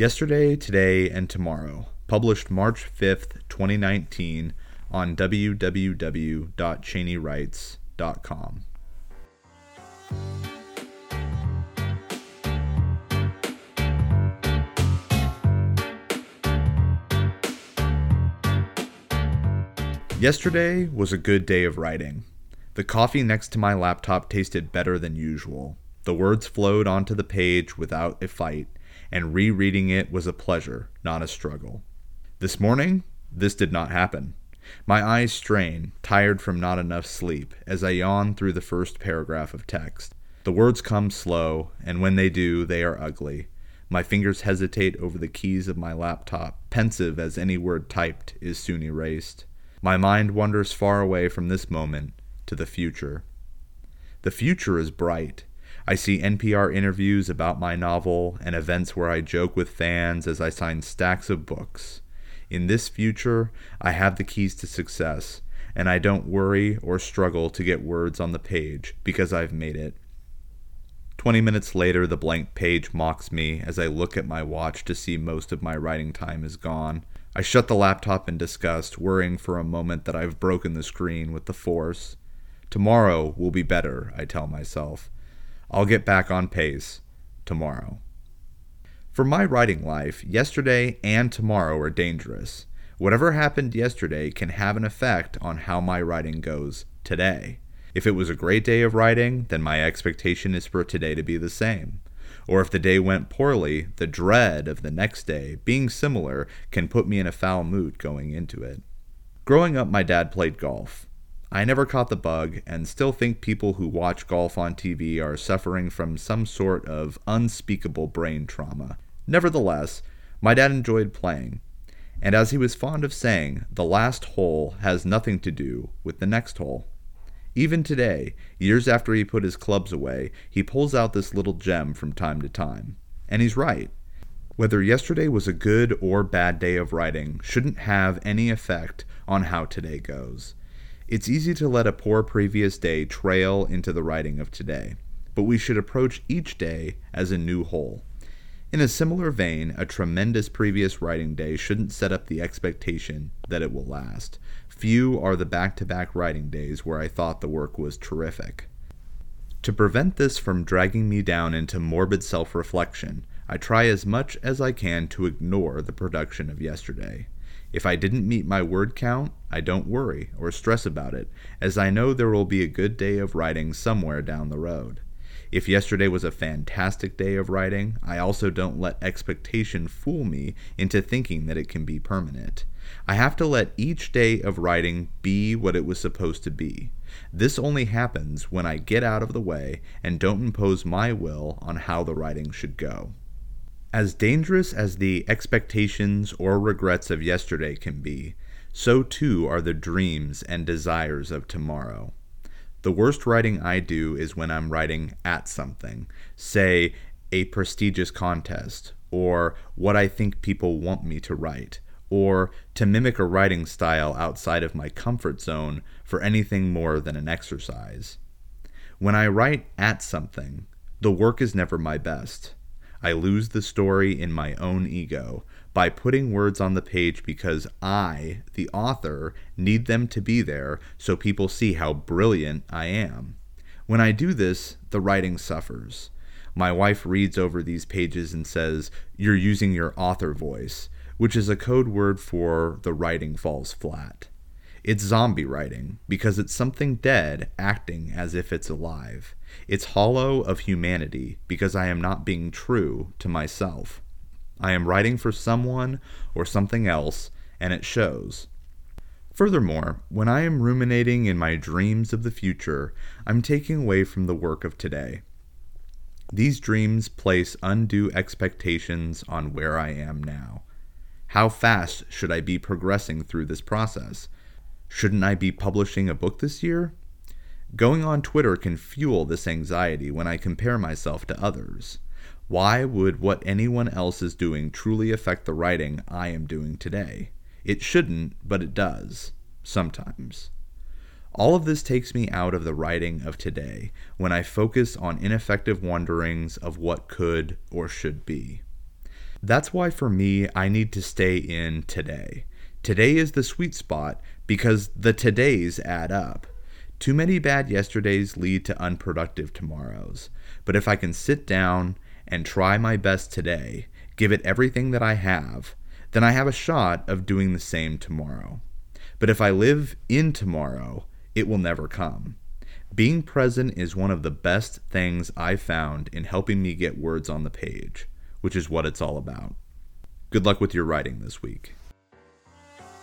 Yesterday, Today, and Tomorrow, published March 5th, 2019, on www.chaneywrites.com. Yesterday was a good day of writing. The coffee next to my laptop tasted better than usual. The words flowed onto the page without a fight, and rereading it was a pleasure, not a struggle. This morning, this did not happen. My eyes strain, tired from not enough sleep, as I yawn through the first paragraph of text. The words come slow, and when they do, they are ugly. My fingers hesitate over the keys of my laptop, pensive as any word typed is soon erased. My mind wanders far away from this moment to the future. The future is bright. I see NPR interviews about my novel and events where I joke with fans as I sign stacks of books. In this future, I have the keys to success, and I don't worry or struggle to get words on the page because I've made it. Twenty minutes later, the blank page mocks me as I look at my watch to see most of my writing time is gone. I shut the laptop in disgust, worrying for a moment that I've broken the screen with the force. Tomorrow will be better, I tell myself. I'll get back on pace tomorrow. For my writing life, yesterday and tomorrow are dangerous. Whatever happened yesterday can have an effect on how my writing goes today. If it was a great day of writing, then my expectation is for today to be the same. Or if the day went poorly, the dread of the next day, being similar, can put me in a foul mood going into it. Growing up, my dad played golf. I never caught the bug and still think people who watch golf on TV are suffering from some sort of unspeakable brain trauma. Nevertheless, my dad enjoyed playing, and as he was fond of saying, the last hole has nothing to do with the next hole. Even today, years after he put his clubs away, he pulls out this little gem from time to time. And he's right. Whether yesterday was a good or bad day of writing shouldn't have any effect on how today goes. It's easy to let a poor previous day trail into the writing of today, but we should approach each day as a new whole. In a similar vein, a tremendous previous writing day shouldn't set up the expectation that it will last. Few are the back to back writing days where I thought the work was terrific. To prevent this from dragging me down into morbid self reflection, I try as much as I can to ignore the production of yesterday. If I didn't meet my word count, I don't worry or stress about it, as I know there will be a good day of writing somewhere down the road. If yesterday was a fantastic day of writing, I also don't let expectation fool me into thinking that it can be permanent. I have to let each day of writing be what it was supposed to be. This only happens when I get out of the way and don't impose my will on how the writing should go. As dangerous as the expectations or regrets of yesterday can be, so too are the dreams and desires of tomorrow. The worst writing I do is when I'm writing at something, say a prestigious contest, or what I think people want me to write or to mimic a writing style outside of my comfort zone for anything more than an exercise. When I write at something, the work is never my best. I lose the story in my own ego by putting words on the page because I, the author, need them to be there so people see how brilliant I am. When I do this, the writing suffers. My wife reads over these pages and says, You're using your author voice which is a code word for the writing falls flat. It's zombie writing because it's something dead acting as if it's alive. It's hollow of humanity because I am not being true to myself. I am writing for someone or something else, and it shows. Furthermore, when I am ruminating in my dreams of the future, I'm taking away from the work of today. These dreams place undue expectations on where I am now. How fast should I be progressing through this process? Shouldn't I be publishing a book this year? Going on Twitter can fuel this anxiety when I compare myself to others. Why would what anyone else is doing truly affect the writing I am doing today? It shouldn't, but it does. Sometimes. All of this takes me out of the writing of today when I focus on ineffective wonderings of what could or should be. That's why for me, I need to stay in today. Today is the sweet spot because the todays add up. Too many bad yesterdays lead to unproductive tomorrows. But if I can sit down and try my best today, give it everything that I have, then I have a shot of doing the same tomorrow. But if I live in tomorrow, it will never come. Being present is one of the best things I've found in helping me get words on the page, which is what it's all about. Good luck with your writing this week.